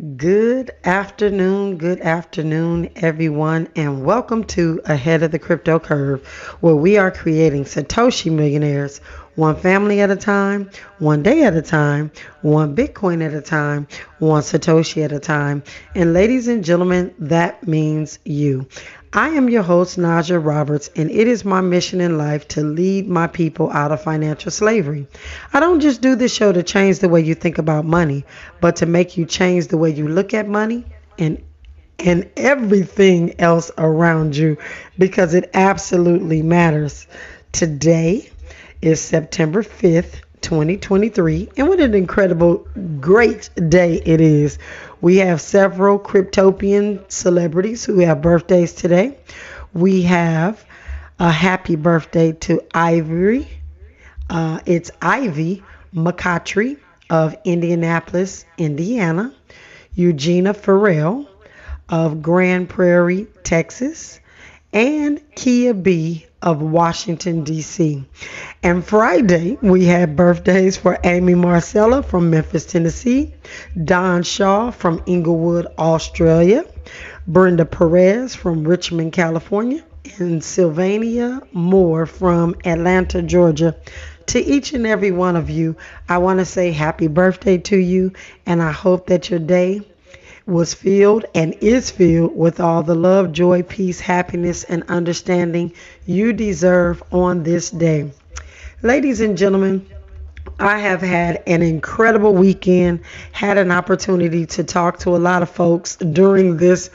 Good afternoon, good afternoon, everyone, and welcome to Ahead of the Crypto Curve, where we are creating Satoshi millionaires one family at a time, one day at a time, one Bitcoin at a time, one Satoshi at a time. And ladies and gentlemen, that means you. I am your host, Najah Roberts, and it is my mission in life to lead my people out of financial slavery. I don't just do this show to change the way you think about money, but to make you change the way you look at money and and everything else around you because it absolutely matters. Today is September 5th, 2023, and what an incredible, great day it is. We have several Cryptopian celebrities who have birthdays today. We have a happy birthday to Ivory. Uh, it's Ivy McCottry of Indianapolis, Indiana. Eugenia Farrell of Grand Prairie, Texas. And Kia B of Washington, D.C. And Friday, we had birthdays for Amy Marcella from Memphis, Tennessee, Don Shaw from Inglewood, Australia, Brenda Perez from Richmond, California, and Sylvania Moore from Atlanta, Georgia. To each and every one of you, I want to say happy birthday to you, and I hope that your day was filled and is filled with all the love, joy, peace, happiness, and understanding you deserve on this day. Ladies and gentlemen, I have had an incredible weekend, had an opportunity to talk to a lot of folks during this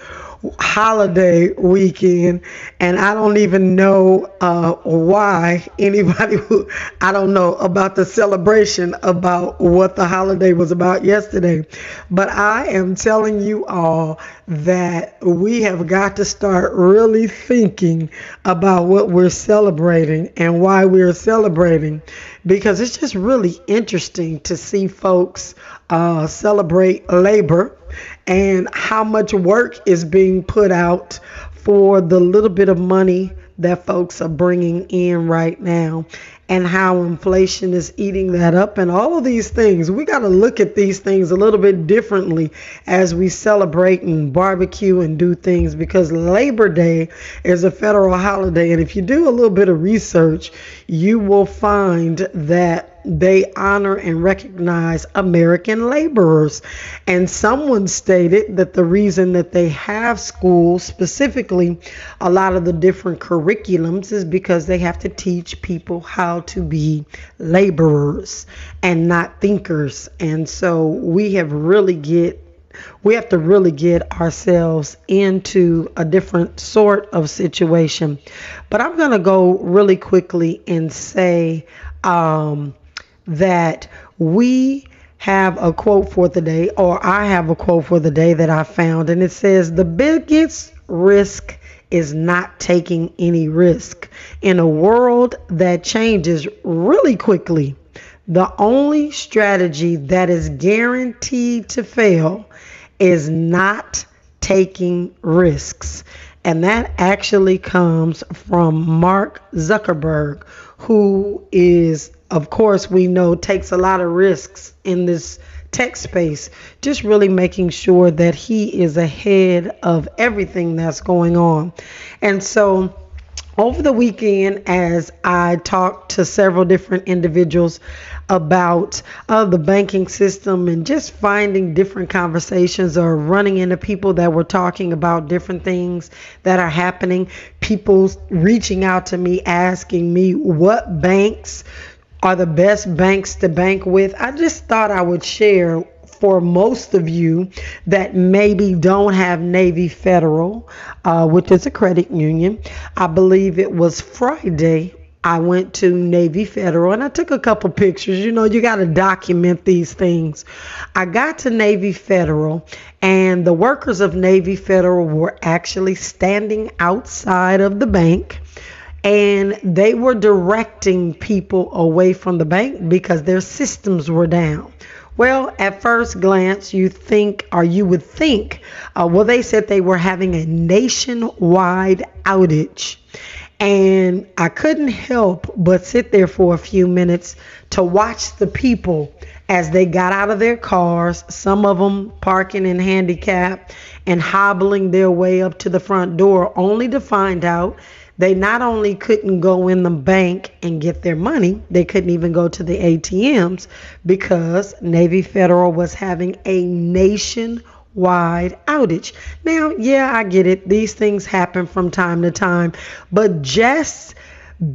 holiday weekend, and I don't even know uh, why anybody who I don't know about the celebration about what the holiday was about yesterday. But I am telling you all that we have got to start really thinking about what we're celebrating and why we're celebrating because it's just really interesting to see folks uh, celebrate labor and how much work is being put out for the little bit of money that folks are bringing in right now and how inflation is eating that up and all of these things. We got to look at these things a little bit differently as we celebrate and barbecue and do things because Labor Day is a federal holiday. And if you do a little bit of research, you will find that they honor and recognize American laborers. And someone stated that the reason that they have schools, specifically a lot of the different curriculums, is because they have to teach people how to be laborers and not thinkers. And so we have really get we have to really get ourselves into a different sort of situation. But I'm going to go really quickly and say um, that we have a quote for the day, or I have a quote for the day that I found, and it says, The biggest risk is not taking any risk. In a world that changes really quickly, the only strategy that is guaranteed to fail is not taking risks. And that actually comes from Mark Zuckerberg, who is of course, we know takes a lot of risks in this tech space, just really making sure that he is ahead of everything that's going on. And so, over the weekend, as I talked to several different individuals about uh, the banking system and just finding different conversations or running into people that were talking about different things that are happening, people reaching out to me asking me what banks are the best banks to bank with. I just thought I would share for most of you that maybe don't have Navy Federal, uh, which is a credit union. I believe it was Friday. I went to Navy Federal and I took a couple pictures. You know, you got to document these things. I got to Navy Federal and the workers of Navy Federal were actually standing outside of the bank and they were directing people away from the bank because their systems were down. Well, at first glance, you think, or you would think, uh, well, they said they were having a nationwide outage. And I couldn't help but sit there for a few minutes to watch the people as they got out of their cars, some of them parking in handicap and hobbling their way up to the front door, only to find out they not only couldn't go in the bank and get their money, they couldn't even go to the ATMs because Navy Federal was having a nationwide outage. Now, yeah, I get it. These things happen from time to time, but just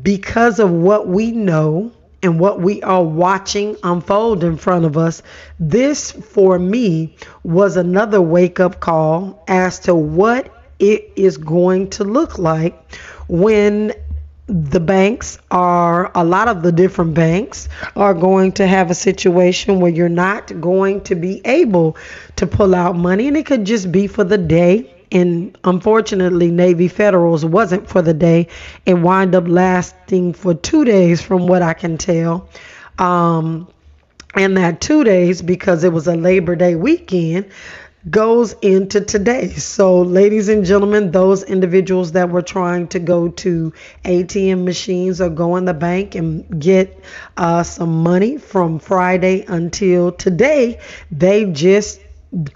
because of what we know and what we are watching unfold in front of us, this for me was another wake up call as to what it is going to look like when the banks are a lot of the different banks are going to have a situation where you're not going to be able to pull out money. And it could just be for the day. And unfortunately navy federals wasn't for the day it wound up lasting for two days from what i can tell. Um, and that two days because it was a labor day weekend goes into today. So, ladies and gentlemen, those individuals that were trying to go to ATM machines or go in the bank and get uh, some money from Friday until today, they just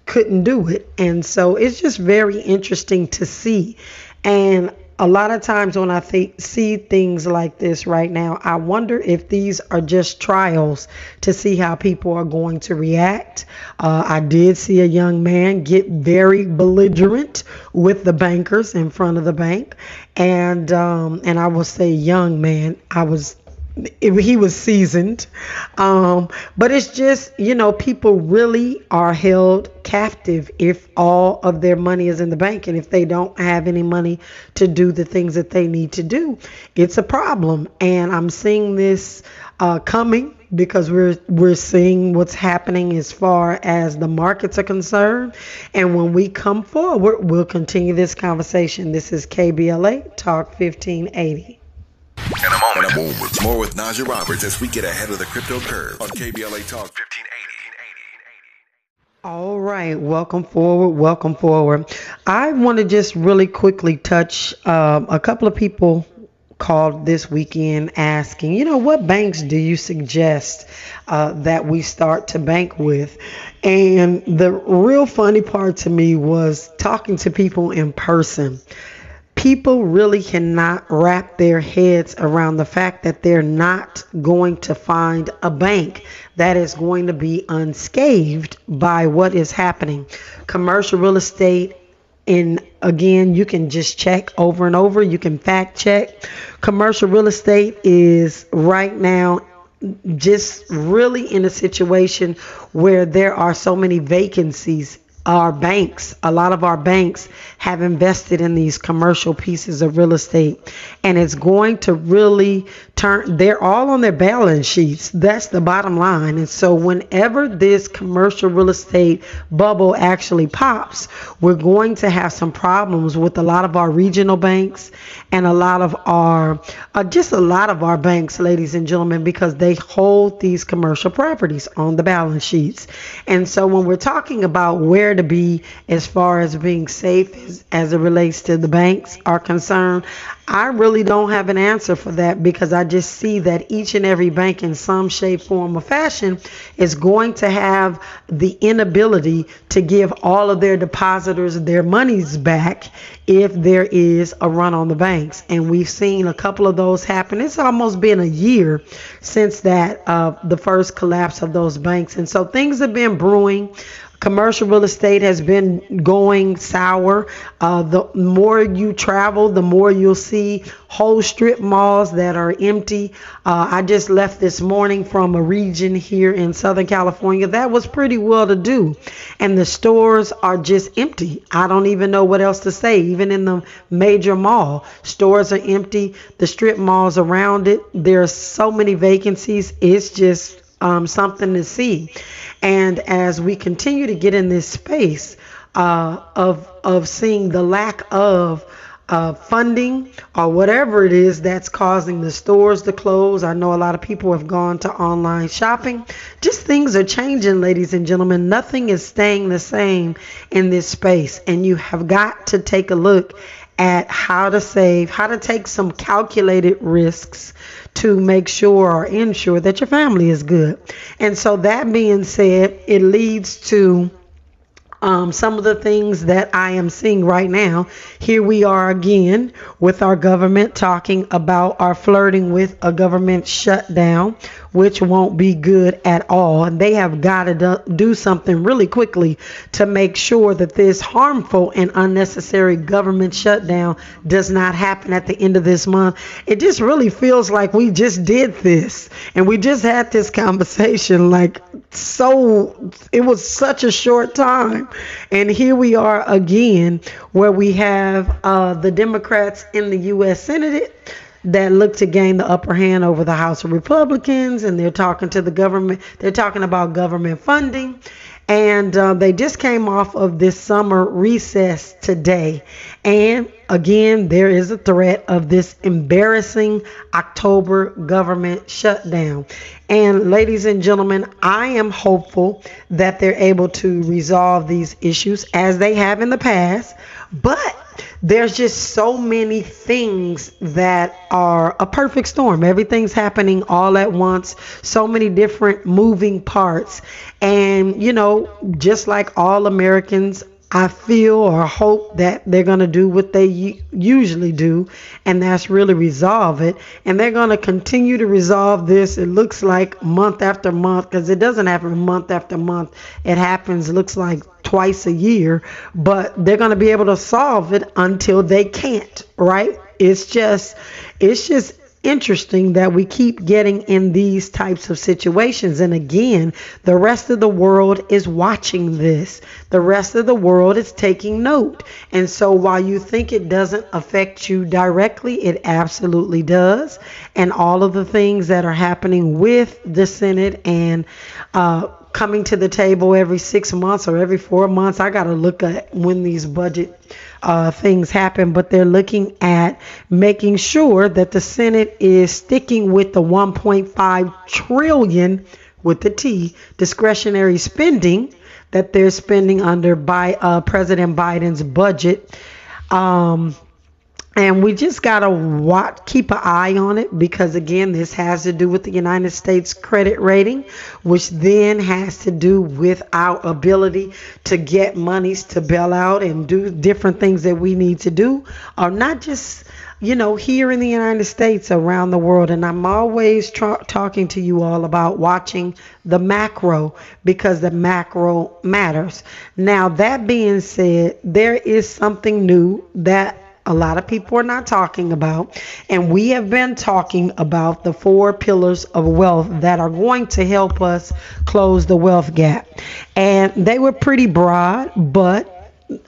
couldn't do it. And so, it's just very interesting to see. And a lot of times when I see things like this right now, I wonder if these are just trials to see how people are going to react. Uh, I did see a young man get very belligerent with the bankers in front of the bank, and um, and I will say young man. I was he was seasoned. Um, but it's just, you know, people really are held captive if all of their money is in the bank and if they don't have any money to do the things that they need to do. It's a problem. And I'm seeing this uh, coming because we're we're seeing what's happening as far as the markets are concerned. And when we come forward, we'll continue this conversation. This is KBLA Talk 1580. In a moment, In a moment. more with Najah Roberts as we get ahead of the crypto curve on KBLA Talk 1580. All right, welcome forward, welcome forward. I want to just really quickly touch um, a couple of people called this weekend asking, you know, what banks do you suggest uh, that we start to bank with? And the real funny part to me was talking to people in person people really cannot wrap their heads around the fact that they're not going to find a bank that is going to be unscathed by what is happening. Commercial real estate, and again, you can just check over and over, you can fact check. Commercial real estate is right now just really in a situation where there are so many vacancies our banks, a lot of our banks have invested in these commercial pieces of real estate and it's going to really turn they're all on their balance sheets. That's the bottom line. And so whenever this commercial real estate bubble actually pops, we're going to have some problems with a lot of our regional banks and a lot of our uh, just a lot of our banks, ladies and gentlemen, because they hold these commercial properties on the balance sheets. And so when we're talking about where to be as far as being safe as, as it relates to the banks are concerned. I really don't have an answer for that because I just see that each and every bank in some shape, form, or fashion is going to have the inability to give all of their depositors their monies back if there is a run on the banks. And we've seen a couple of those happen. It's almost been a year since that uh, the first collapse of those banks. And so things have been brewing commercial real estate has been going sour. Uh, the more you travel, the more you'll see whole strip malls that are empty. Uh, I just left this morning from a region here in Southern California that was pretty well to do, and the stores are just empty. I don't even know what else to say. Even in the major mall, stores are empty. The strip malls around it, there's so many vacancies. It's just um, something to see. And as we continue to get in this space uh, of of seeing the lack of uh, funding or whatever it is that's causing the stores to close. I know a lot of people have gone to online shopping. Just things are changing, ladies and gentlemen. Nothing is staying the same in this space, and you have got to take a look at how to save, how to take some calculated risks to make sure or ensure that your family is good. And so, that being said, it leads to um, some of the things that I am seeing right now. Here we are again with our government talking about our flirting with a government shutdown, which won't be good at all. And they have got to do something really quickly to make sure that this harmful and unnecessary government shutdown does not happen at the end of this month. It just really feels like we just did this and we just had this conversation like so it was such a short time and here we are again where we have uh, the democrats in the u.s senate that look to gain the upper hand over the house of republicans and they're talking to the government they're talking about government funding and uh, they just came off of this summer recess today. And again, there is a threat of this embarrassing October government shutdown. And ladies and gentlemen, I am hopeful that they're able to resolve these issues as they have in the past. But there's just so many things that are a perfect storm. Everything's happening all at once, so many different moving parts. And, you know, just like all Americans, I feel or hope that they're going to do what they usually do, and that's really resolve it. And they're going to continue to resolve this, it looks like month after month, because it doesn't happen month after month. It happens, looks like twice a year, but they're going to be able to solve it until they can't, right? It's just, it's just interesting that we keep getting in these types of situations. And again, the rest of the world is watching this. The rest of the world is taking note. And so while you think it doesn't affect you directly, it absolutely does. And all of the things that are happening with the Senate and uh, coming to the table every six months or every four months. I got to look at when these budget uh, things happen, but they're looking at making sure that the Senate is sticking with the 1.5 trillion with the T discretionary spending that they're spending under by uh, President Biden's budget. Um, and we just got to watch, keep an eye on it because, again, this has to do with the United States credit rating, which then has to do with our ability to get monies to bail out and do different things that we need to do, or not just, you know, here in the United States, around the world. And I'm always tra- talking to you all about watching the macro because the macro matters. Now, that being said, there is something new that a lot of people are not talking about. And we have been talking about the four pillars of wealth that are going to help us close the wealth gap. And they were pretty broad, but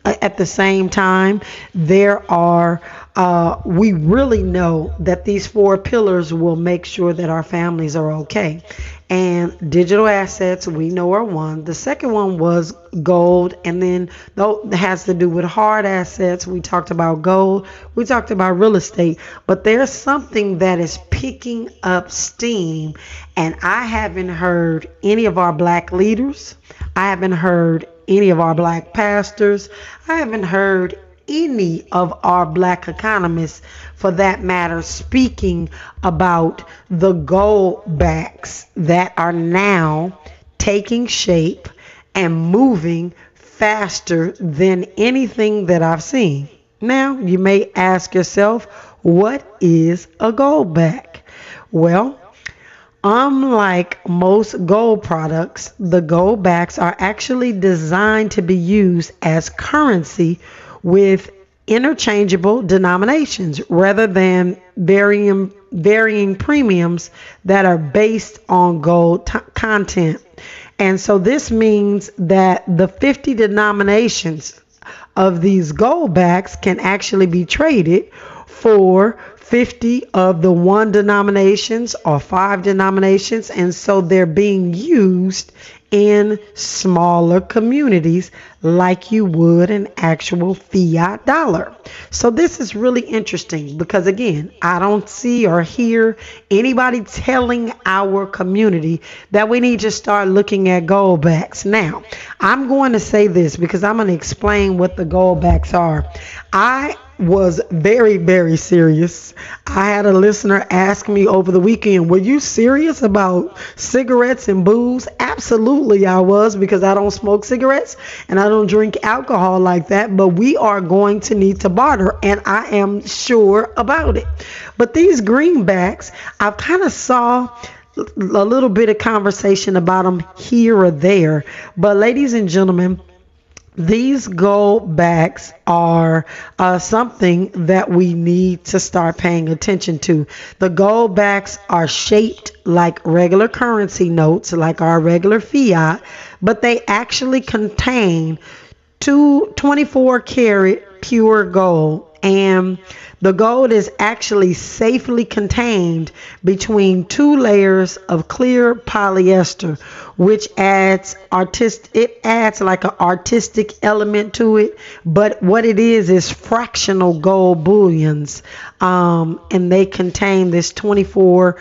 at the same time, there are, uh, we really know that these four pillars will make sure that our families are okay and digital assets we know are one. The second one was gold and then that has to do with hard assets. We talked about gold we talked about real estate but there's something that is picking up steam and i haven't heard any of our black leaders. I haven't heard any of our black pastors. I haven't heard any of our black economists, for that matter, speaking about the gold backs that are now taking shape and moving faster than anything that I've seen. Now, you may ask yourself, what is a gold back? Well, Unlike most gold products, the gold backs are actually designed to be used as currency with interchangeable denominations rather than varying varying premiums that are based on gold t- content. And so this means that the 50 denominations of these gold backs can actually be traded for 50 of the one denominations or five denominations and so they're being used in smaller communities like you would an actual fiat dollar. So this is really interesting because again, I don't see or hear anybody telling our community that we need to start looking at goldbacks. Now, I'm going to say this because I'm going to explain what the goldbacks are. I was very, very serious. I had a listener ask me over the weekend, Were you serious about cigarettes and booze? Absolutely, I was because I don't smoke cigarettes and I don't drink alcohol like that. But we are going to need to barter, and I am sure about it. But these greenbacks, I've kind of saw a little bit of conversation about them here or there. But, ladies and gentlemen, these goldbacks are uh, something that we need to start paying attention to. The goldbacks are shaped like regular currency notes, like our regular fiat, but they actually contain two 24 karat pure gold and the gold is actually safely contained between two layers of clear polyester, which adds artist it adds like an artistic element to it. But what it is is fractional gold bullions, um, and they contain this 24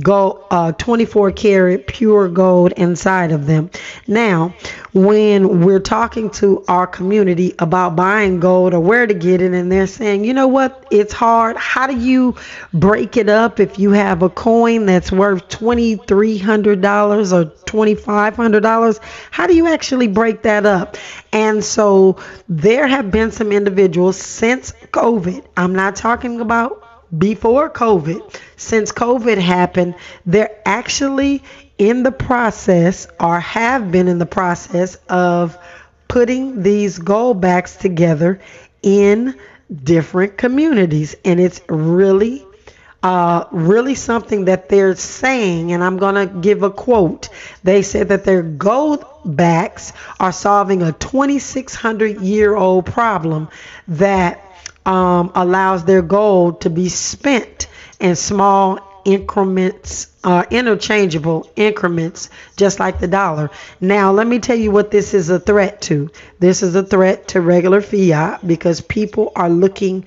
gold, uh, 24 karat pure gold inside of them. Now, when we're talking to our community about buying gold or where to get it, and they're saying, you know what, it's hard. How do you break it up if you have a coin that's worth $2,300 or $2,500? How do you actually break that up? And so there have been some individuals since COVID. I'm not talking about before COVID, since COVID happened, they're actually in the process or have been in the process of putting these goldbacks together in different communities. And it's really, uh, really something that they're saying. And I'm going to give a quote. They said that their goldbacks are solving a 2,600 year old problem that um, allows their gold to be spent in small increments, uh, interchangeable increments, just like the dollar. Now, let me tell you what this is a threat to. This is a threat to regular fiat because people are looking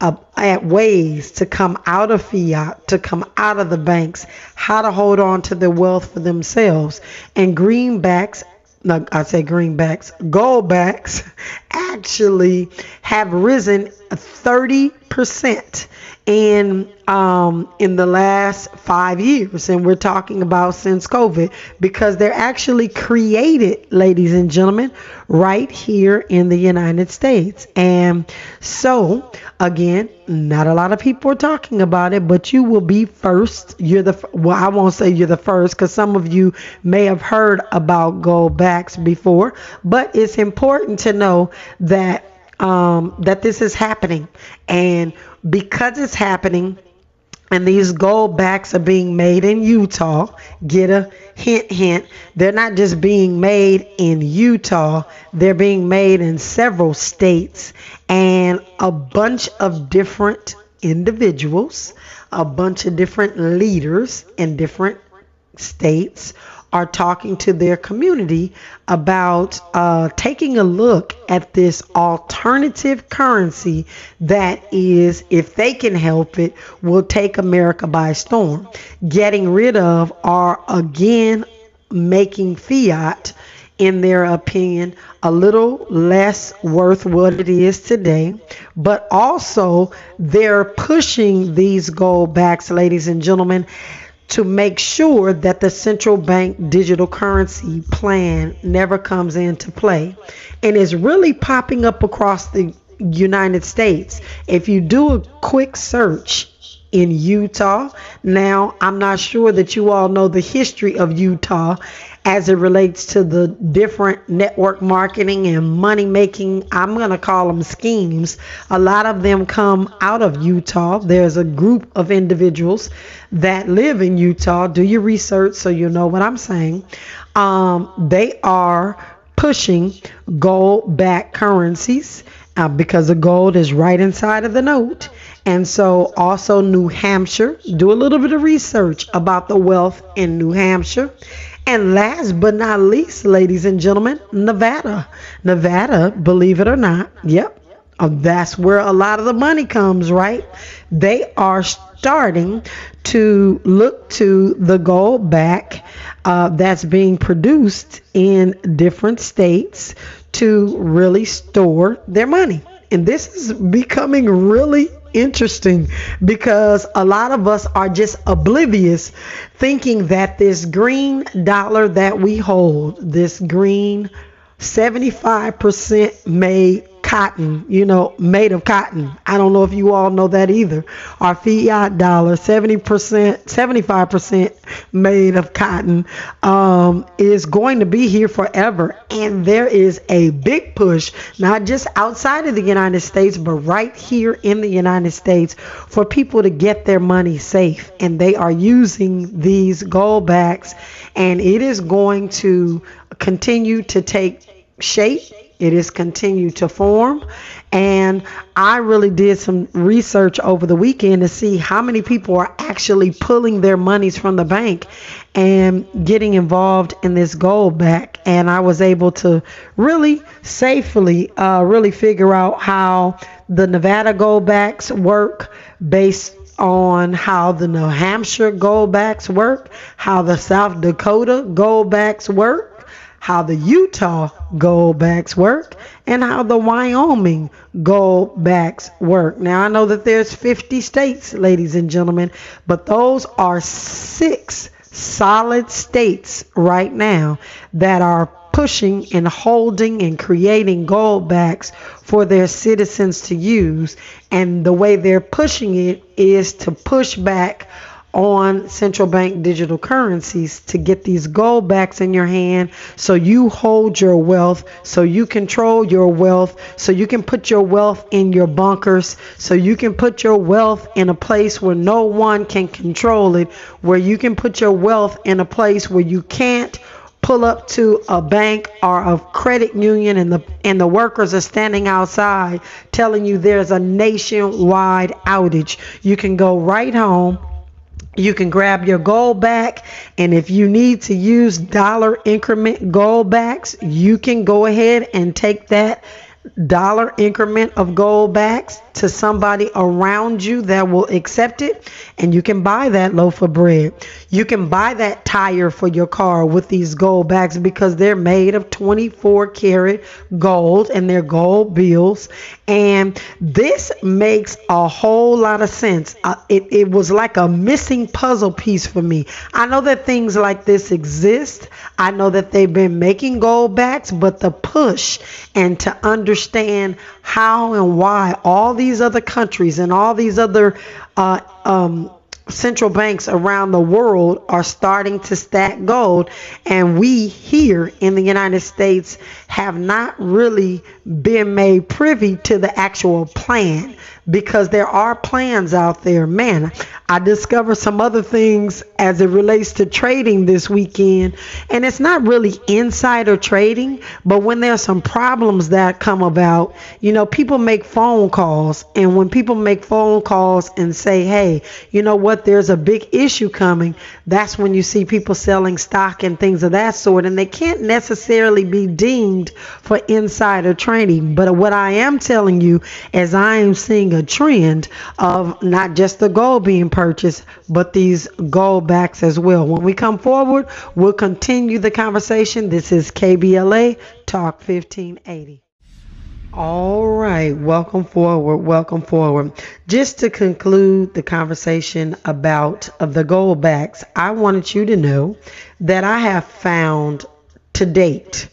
uh, at ways to come out of fiat, to come out of the banks, how to hold on to their wealth for themselves. And greenbacks I say greenbacks, goldbacks actually have risen 30% in um, in the last five years, and we're talking about since COVID, because they're actually created, ladies and gentlemen, right here in the United States. And so, again, not a lot of people are talking about it, but you will be first. You're the well, I won't say you're the first, because some of you may have heard about gold backs before, but it's important to know that um, that this is happening, and because it's happening and these gold backs are being made in Utah. Get a hint, hint. They're not just being made in Utah, they're being made in several states and a bunch of different individuals, a bunch of different leaders in different states are talking to their community about uh, taking a look at this alternative currency that is, if they can help it, will take America by storm. Getting rid of or again making fiat, in their opinion, a little less worth what it is today, but also they're pushing these gold backs, ladies and gentlemen, to make sure that the central bank digital currency plan never comes into play and is really popping up across the United States. If you do a quick search in Utah, now I'm not sure that you all know the history of Utah as it relates to the different network marketing and money making, I'm going to call them schemes. A lot of them come out of Utah. There's a group of individuals that live in Utah. Do your research so you know what I'm saying. Um, they are pushing gold backed currencies uh, because the gold is right inside of the note. And so, also New Hampshire, do a little bit of research about the wealth in New Hampshire. And last but not least, ladies and gentlemen, Nevada. Nevada, believe it or not, yep, uh, that's where a lot of the money comes, right? They are starting to look to the gold back uh, that's being produced in different states to really store their money. And this is becoming really interesting because a lot of us are just oblivious thinking that this green dollar that we hold, this green 75% made cotton, you know, made of cotton. I don't know if you all know that either. Our fiat dollar, 70%, 75% made of cotton, um, is going to be here forever. And there is a big push, not just outside of the United States, but right here in the United States for people to get their money safe. And they are using these gold backs, and it is going to continue to take shape it is continued to form. And I really did some research over the weekend to see how many people are actually pulling their monies from the bank and getting involved in this gold back. And I was able to really safely, uh, really figure out how the Nevada gold backs work based on how the New Hampshire gold backs work, how the South Dakota gold backs work how the Utah gold backs work and how the Wyoming gold backs work. Now I know that there's 50 states, ladies and gentlemen, but those are six solid states right now that are pushing and holding and creating gold backs for their citizens to use. And the way they're pushing it is to push back on central bank digital currencies to get these gold backs in your hand so you hold your wealth, so you control your wealth, so you can put your wealth in your bunkers, so you can put your wealth in a place where no one can control it, where you can put your wealth in a place where you can't pull up to a bank or a credit union and the and the workers are standing outside telling you there's a nationwide outage. You can go right home you can grab your gold back, and if you need to use dollar increment gold backs, you can go ahead and take that dollar increment of gold backs to somebody around you that will accept it and you can buy that loaf of bread. You can buy that tire for your car with these gold backs because they're made of 24 karat gold and they're gold bills and this makes a whole lot of sense. Uh, it, it was like a missing puzzle piece for me. I know that things like this exist. I know that they've been making gold backs, but the push and to understand how and why all these other countries and all these other uh, um, central banks around the world are starting to stack gold. And we here in the United States have not really been made privy to the actual plan because there are plans out there. Man, I discovered some other things as it relates to trading this weekend, and it's not really insider trading, but when there's some problems that come about, you know, people make phone calls, and when people make phone calls and say, hey, you know what, there's a big issue coming, that's when you see people selling stock and things of that sort, and they can't necessarily be deemed for insider trading. But what I am telling you is I am seeing a trend of not just the gold being purchased, but these gold backs as well. When we come forward, we'll continue the conversation. This is KBLA Talk 1580. All right, welcome forward, welcome forward. Just to conclude the conversation about of the gold backs, I wanted you to know that I have found to date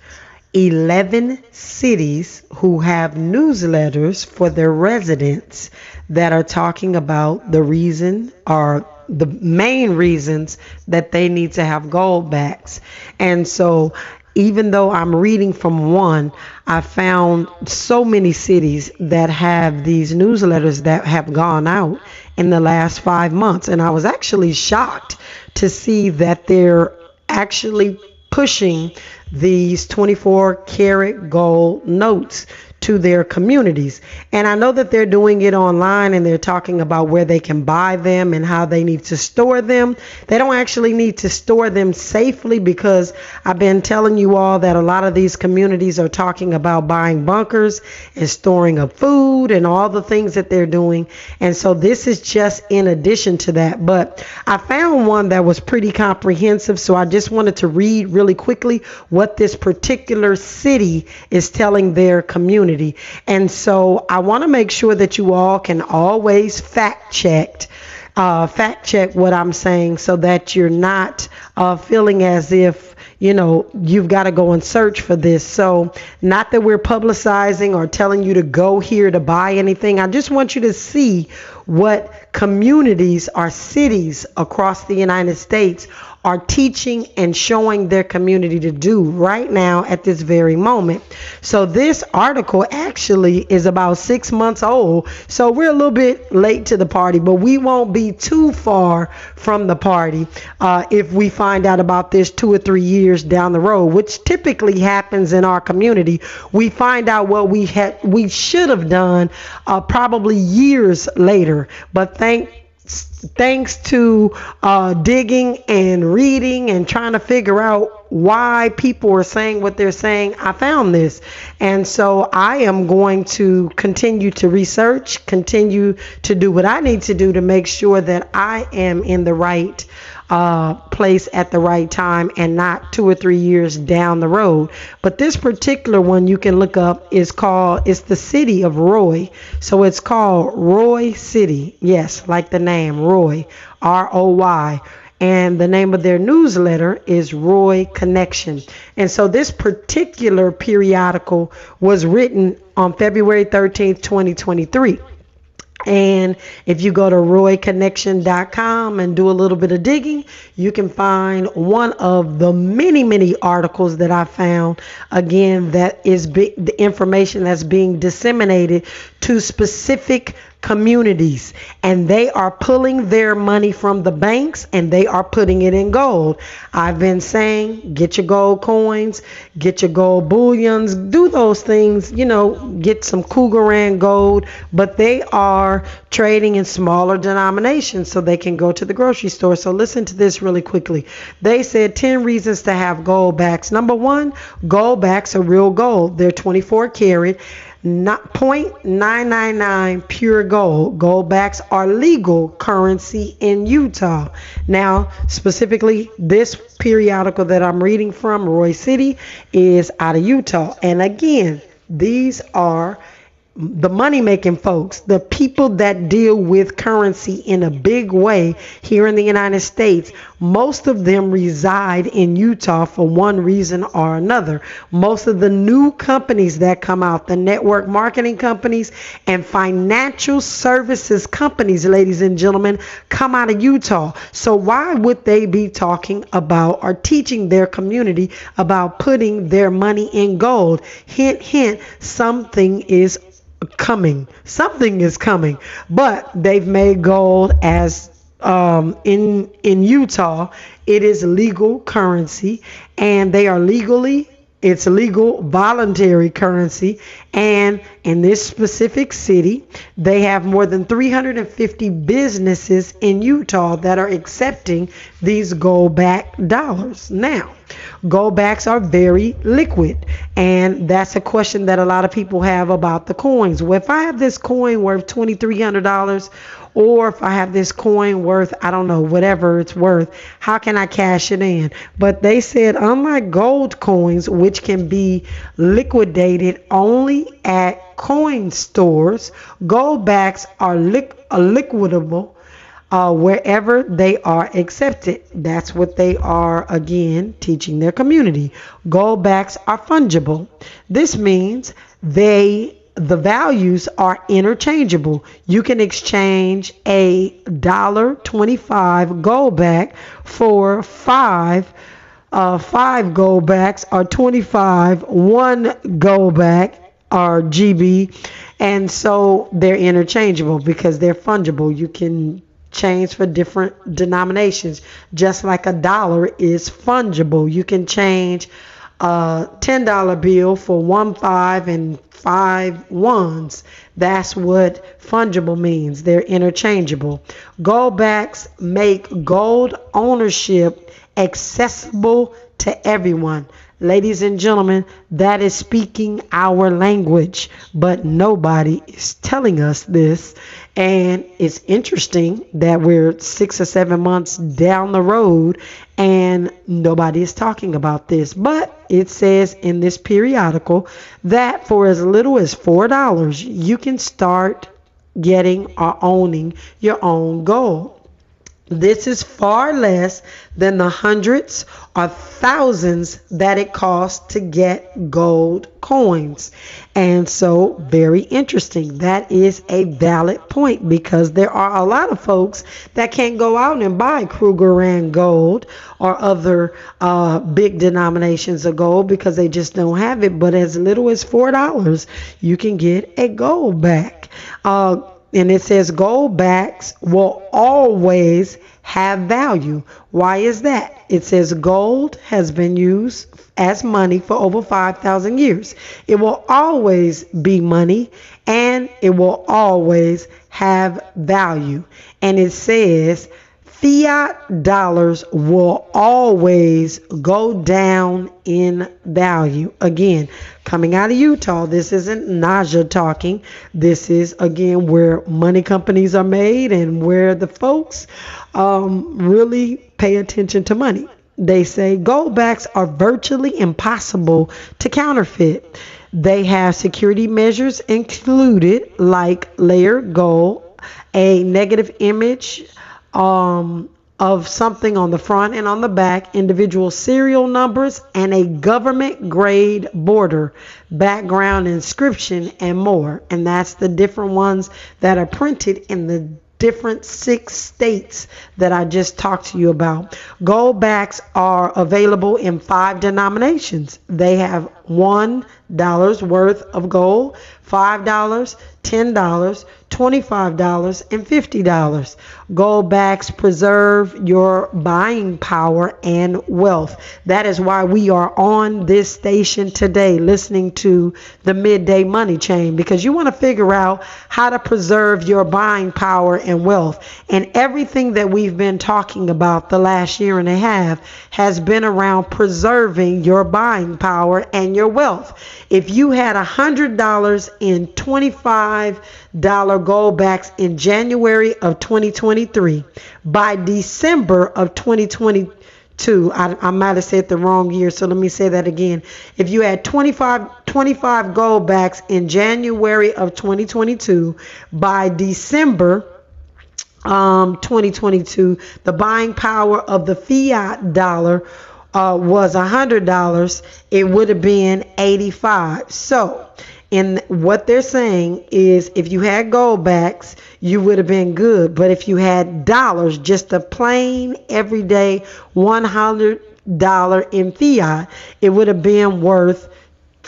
11 cities who have newsletters for their residents that are talking about the reason or the main reasons that they need to have gold backs. And so even though I'm reading from one, I found so many cities that have these newsletters that have gone out in the last five months. And I was actually shocked to see that they're actually pushing these 24 karat gold notes to their communities. And I know that they're doing it online and they're talking about where they can buy them and how they need to store them. They don't actually need to store them safely because I've been telling you all that a lot of these communities are talking about buying bunkers and storing up food and all the things that they're doing. And so this is just in addition to that. But I found one that was pretty comprehensive. So I just wanted to read really quickly what this particular city is telling their community And so I want to make sure that you all can always fact check. Uh, fact check what I'm saying so that you're not uh, feeling as if you know, you've got to go and search for this. So, not that we're publicizing or telling you to go here to buy anything. I just want you to see what communities or cities across the United States are teaching and showing their community to do right now at this very moment. So this article actually is about six months old. So we're a little bit late to the party, but we won't be too far from the party uh, if we find out about this two or three years down the road, which typically happens in our community. We find out what we had we should have done uh, probably years later. But thank thanks to uh, digging and reading and trying to figure out why people are saying what they're saying, I found this. And so I am going to continue to research, continue to do what I need to do to make sure that I am in the right uh, place at the right time and not two or three years down the road. But this particular one you can look up is called, it's the city of Roy. So it's called Roy City. Yes, like the name Roy, R O Y and the name of their newsletter is Roy Connection. And so this particular periodical was written on February 13th, 2023. And if you go to royconnection.com and do a little bit of digging, you can find one of the many, many articles that I found. Again, that is be- the information that's being disseminated to specific communities and they are pulling their money from the banks and they are putting it in gold. I've been saying get your gold coins, get your gold bullions, do those things, you know, get some Krugerrand gold, but they are trading in smaller denominations so they can go to the grocery store. So listen to this really quickly. They said 10 reasons to have gold backs. Number 1, gold backs are real gold. They're 24 karat not 0.999 pure gold. Gold backs are legal currency in Utah. Now, specifically, this periodical that I'm reading from, Roy City, is out of Utah. And again, these are the money making folks, the people that deal with currency in a big way here in the United States, most of them reside in Utah for one reason or another. Most of the new companies that come out, the network marketing companies and financial services companies, ladies and gentlemen, come out of Utah. So why would they be talking about or teaching their community about putting their money in gold? Hint, hint, something is coming. Something is coming. But they've made gold as um, in in Utah, it is legal currency, and they are legally it's legal voluntary currency. And in this specific city, they have more than 350 businesses in Utah that are accepting these gold back dollars. Now, gold backs are very liquid. And that's a question that a lot of people have about the coins. Well, if I have this coin worth $2,300 or if I have this coin worth, I don't know, whatever it's worth, how can I cash it in? But they said, unlike gold coins, which can be liquidated only at coin stores, gold backs are, li- liquidable uh, wherever they are accepted. That's what they are, again, teaching their community. Gold backs are fungible. This means they the values are interchangeable. You can exchange a dollar twenty-five gold back for five uh, five gold backs or 25 one gold back or GB and so they're interchangeable because they're fungible. You can change for different denominations. Just like a dollar is fungible you can change a $10 bill for one five and five ones. That's what fungible means. They're interchangeable. Gold backs make gold ownership accessible to everyone. Ladies and gentlemen, that is speaking our language, but nobody is telling us this. And it's interesting that we're six or seven months down the road and nobody is talking about this. But it says in this periodical that for as little as $4, you can start getting or owning your own gold. This is far less than the hundreds or thousands that it costs to get gold coins. And so, very interesting. That is a valid point because there are a lot of folks that can't go out and buy Krugerrand gold or other uh, big denominations of gold because they just don't have it. But as little as $4, you can get a gold back. Uh, and it says gold backs will always have value. Why is that? It says gold has been used as money for over 5,000 years. It will always be money and it will always have value. And it says fiat dollars will always go down in value. Again, coming out of Utah, this isn't Najah talking. This is, again, where money companies are made and where the folks um, really pay attention to money. They say goldbacks are virtually impossible to counterfeit. They have security measures included, like layered gold, a negative image um, of something on the front and on the back, individual serial numbers, and a government grade border, background inscription, and more. And that's the different ones that are printed in the different six states that I just talked to you about. Gold backs are available in five denominations. They have one dollars worth of gold, five dollars, $10, $25, and $50. Gold backs preserve your buying power and wealth. That is why we are on this station today listening to the Midday Money Chain because you want to figure out how to preserve your buying power and wealth. And everything that we've been talking about the last year and a half has been around preserving your buying power and your wealth. If you had $100 in 25 dollar gold backs in January of 2023. By December of 2022, I, I might have said the wrong year, so let me say that again. If you had 25, 25 gold backs in January of 2022, by December um, 2022, the buying power of the fiat dollar uh, was $100, it would have been 85. So and what they're saying is if you had gold backs, you would have been good. But if you had dollars, just a plain everyday $100 in fiat, it would have been worth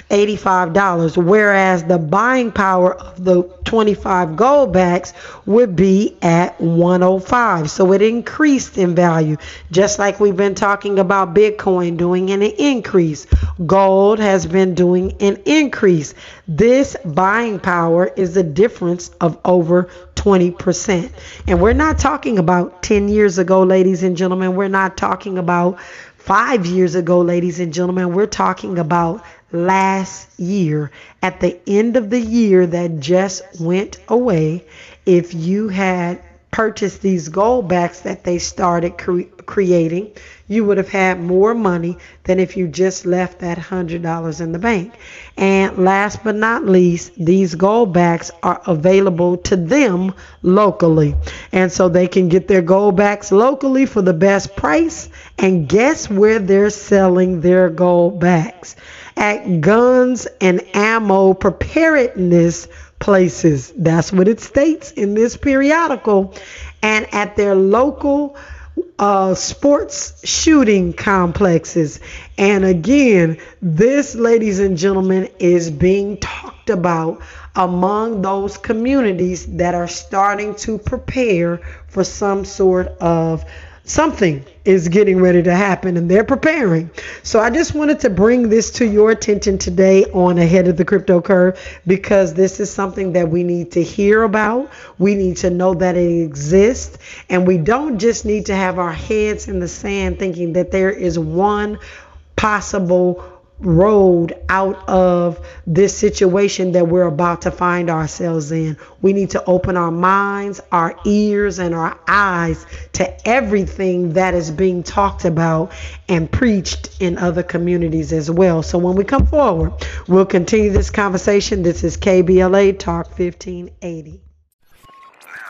$85, whereas the buying power of the 25 gold backs would be at 105. So it increased in value, just like we've been talking about Bitcoin doing an increase. Gold has been doing an increase. This buying power is a difference of over 20%. And we're not talking about 10 years ago, ladies and gentlemen. We're not talking about five years ago, ladies and gentlemen. We're talking about last year, at the end of the year that just went away, if you had purchased these gold backs that they started cre- creating, you would have had more money than if you just left that $100 in the bank. And last but not least, these gold backs are available to them locally. And so they can get their gold backs locally for the best price. And guess where they're selling their gold backs? at guns and ammo preparedness places. That's what it states in this periodical. And at their local uh, sports shooting complexes. And again, this, ladies and gentlemen, is being talked about among those communities that are starting to prepare for some sort of something is getting ready to happen and they're preparing. So I just wanted to bring this to your attention today on Ahead of the Crypto Curve because this is something that we need to hear about. We need to know that it exists. And we don't just need to have our heads in the sand thinking that there is one possible road out of this situation that we're about to find ourselves in. We need to open our minds, our ears, and our eyes to everything that is being talked about and preached in other communities as well. So when we come forward, we'll continue this conversation. This is KBLA Talk 1580.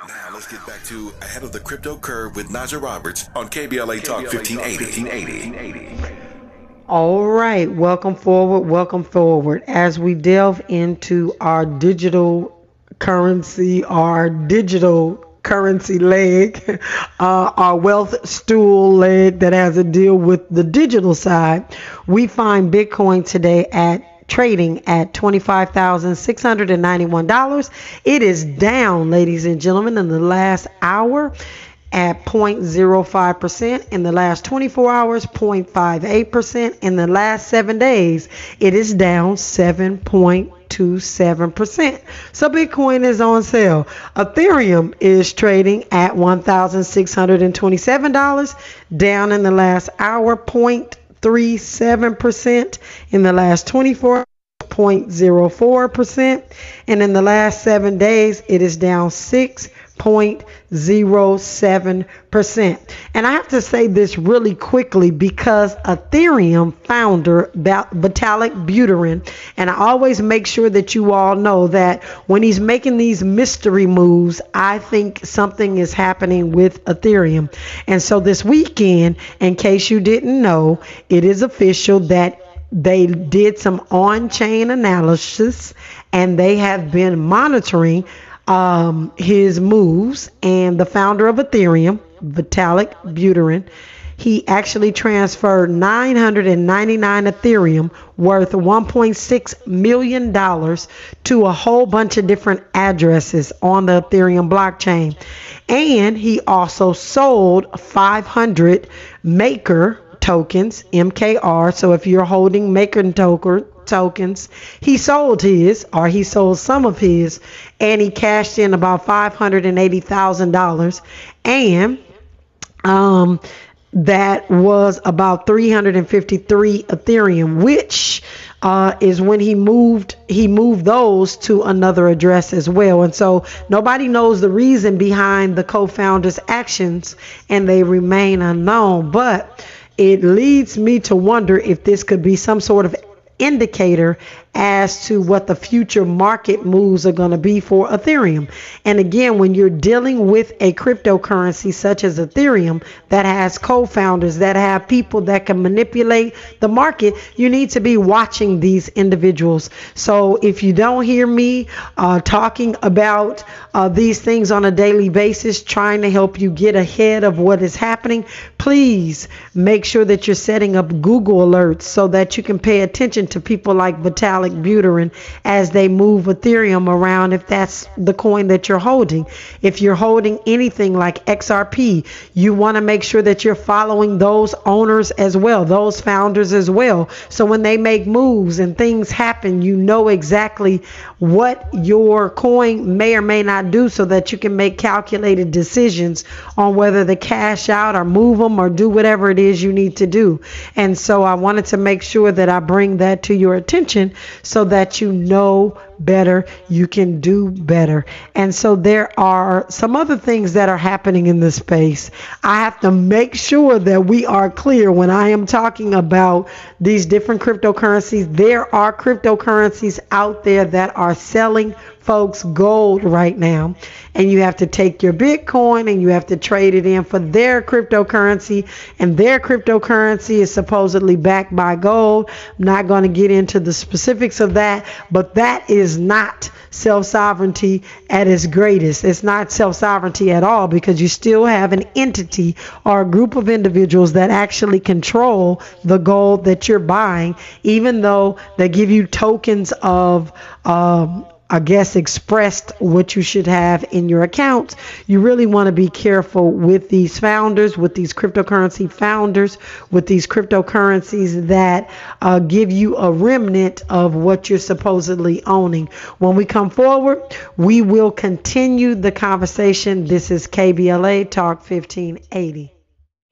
Now let's get back to Ahead of the Crypto Curve with Najah Roberts on KBLA Talk 1580. All right, welcome forward, welcome forward. As we delve into our digital currency, our digital currency leg, uh, our wealth stool leg that has to deal with the digital side, we find Bitcoin today at trading at $25,691. It is down, ladies and gentlemen, in the last hour at 0.05%. In the last 24 hours, 0.58%. In the last seven days, it is down 7.27%. So Bitcoin is on sale. Ethereum is trading at $1,627, down in the last hour, 0.37%. In the last 24 0.04%. And in the last seven days, it is down 6 0.07%. And I have to say this really quickly because Ethereum founder Vitalik Buterin, and I always make sure that you all know that when he's making these mystery moves, I think something is happening with Ethereum. And so this weekend, in case you didn't know, it is official that they did some on chain analysis and they have been monitoring um, his moves, and the founder of Ethereum, Vitalik Buterin, he actually transferred 999 Ethereum worth 1.6 million dollars to a whole bunch of different addresses on the Ethereum blockchain. And he also sold 500 Maker tokens, MKR. So if you're holding Maker token tokens. He sold his, or he sold some of his, and he cashed in about $580,000. And um, that was about 353 Ethereum, which uh, is when he moved he moved those to another address as well. And so nobody knows the reason behind the co-founders' actions, and they remain unknown. But it leads me to wonder if this could be some sort of indicator as to what the future market moves are going to be for Ethereum. And again, when you're dealing with a cryptocurrency such as Ethereum that has co founders, that have people that can manipulate the market, you need to be watching these individuals. So if you don't hear me uh, talking about uh, these things on a daily basis, trying to help you get ahead of what is happening, please make sure that you're setting up Google alerts so that you can pay attention to people like Vitalik Buterin as they move Ethereum around if that's the coin that you're holding. If you're holding anything like XRP, you want to make sure that you're following those owners as well, those founders as well. So when they make moves and things happen, you know exactly what your coin may or may not do so that you can make calculated decisions on whether to cash out or move them or do whatever it is you need to do. And so I wanted to make sure that I bring that to your attention so that you know better, you can do better. And so there are some other things that are happening in this space. I have to make sure that we are clear when I am talking about these different cryptocurrencies. There are cryptocurrencies out there that are selling folks gold right now and you have to take your bitcoin and you have to trade it in for their cryptocurrency and their cryptocurrency is supposedly backed by gold i'm not going to get into the specifics of that but that is not self-sovereignty at its greatest. It's not self-sovereignty at all because you still have an entity or a group of individuals that actually control the gold that you're buying even though they give you tokens of um, I guess, expressed what you should have in your accounts, you really want to be careful with these founders, with these cryptocurrency founders, with these cryptocurrencies that uh, give you a remnant of what you're supposedly owning. When we come forward, we will continue the conversation. This is KBLA Talk 1580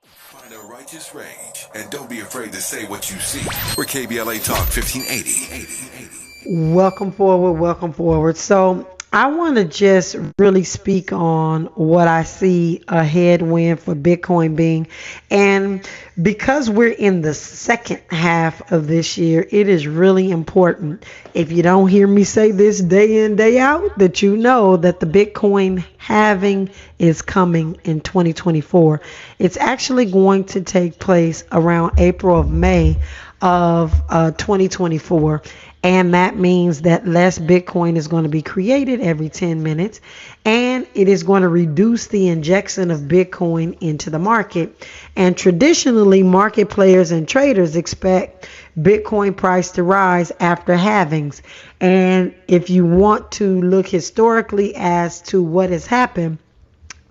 Find a Righteous Rage. And don't be afraid to say what you see. We're KBLA Talk 1580. Welcome forward, welcome forward. So I want to just really speak on what I see a headwind for Bitcoin being. And because we're in the second half of this year, it is really important. If you don't hear me say this day in, day out, that you know that the Bitcoin halving is coming in 2024. It's actually going to take place around April of May of uh, 2024 and that means that less Bitcoin is going to be created every 10 minutes, and it is going to reduce the injection of Bitcoin into the market. And traditionally, market players and traders expect Bitcoin price to rise after halvings. And if you want to look historically as to what has happened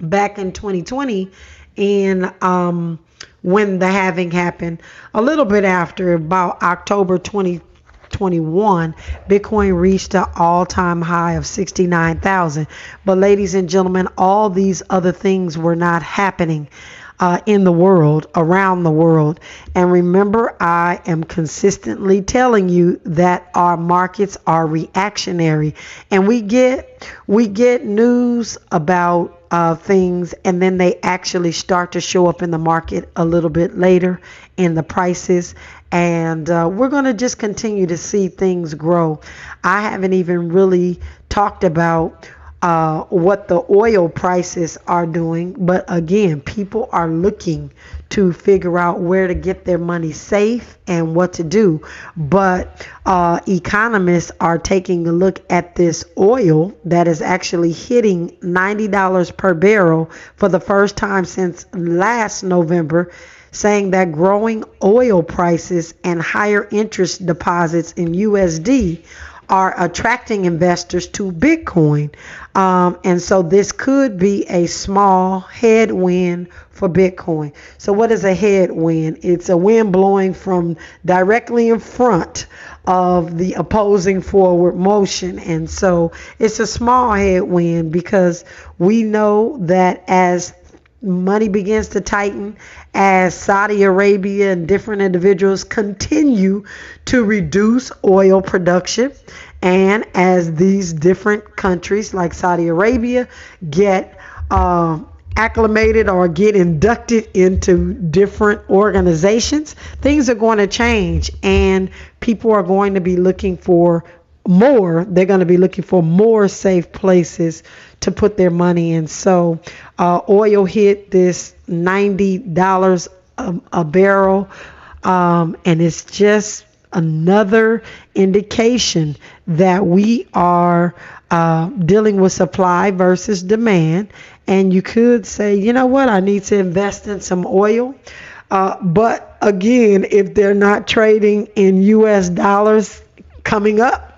back in 2020, in um, when the halving happened, a little bit after about October 20. 21, Bitcoin reached an all time high of 69,000. But, ladies and gentlemen, all these other things were not happening. Uh, in the world, around the world. And remember, I am consistently telling you that our markets are reactionary, and we get we get news about uh, things, and then they actually start to show up in the market a little bit later in the prices and uh, we're going to just continue to see things grow. I haven't even really talked about uh, what the oil prices are doing, but again, people are looking to figure out where to get their money safe and what to do. But uh, economists are taking a look at this oil that is actually hitting $90 per barrel for the first time since last November saying that growing oil prices and higher interest deposits in USD are attracting investors to Bitcoin. Um, and so this could be a small headwind for Bitcoin. So, what is a headwind? It's a wind blowing from directly in front of the opposing forward motion. And so it's a small headwind because we know that as money begins to tighten as Saudi Arabia and different individuals continue to reduce oil production and as these different countries like Saudi Arabia get uh, acclimated or get inducted into different organizations, things are going to change and people are going to be looking for more. They're going to be looking for more safe places to put their money in. So uh, oil hit this $90 a, a barrel, um, and it's just another indication that we are uh, dealing with supply versus demand. And you could say, you know what, I need to invest in some oil. Uh, but again, if they're not trading in US dollars coming up,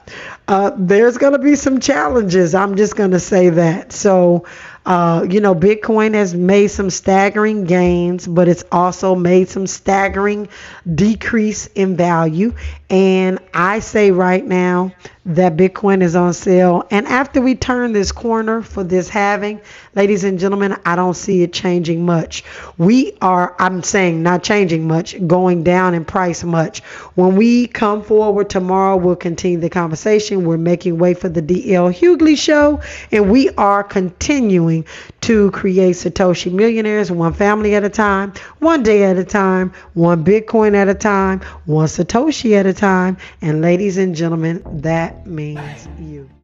uh, there's going to be some challenges. I'm just going to say that. So, uh, you know, Bitcoin has made some staggering gains, but it's also made some staggering decrease in value. And I say right now that Bitcoin is on sale. And after we turn this corner for this halving, ladies and gentlemen, I don't see it changing much. We are, I'm saying not changing much, going down in price much. When we come forward tomorrow, we'll continue the conversation. We're making way for the DL Hughley show, and we are continuing to create Satoshi millionaires one family at a time, one day at a time, one Bitcoin at a time, one Satoshi at a time. And ladies and gentlemen, that means you.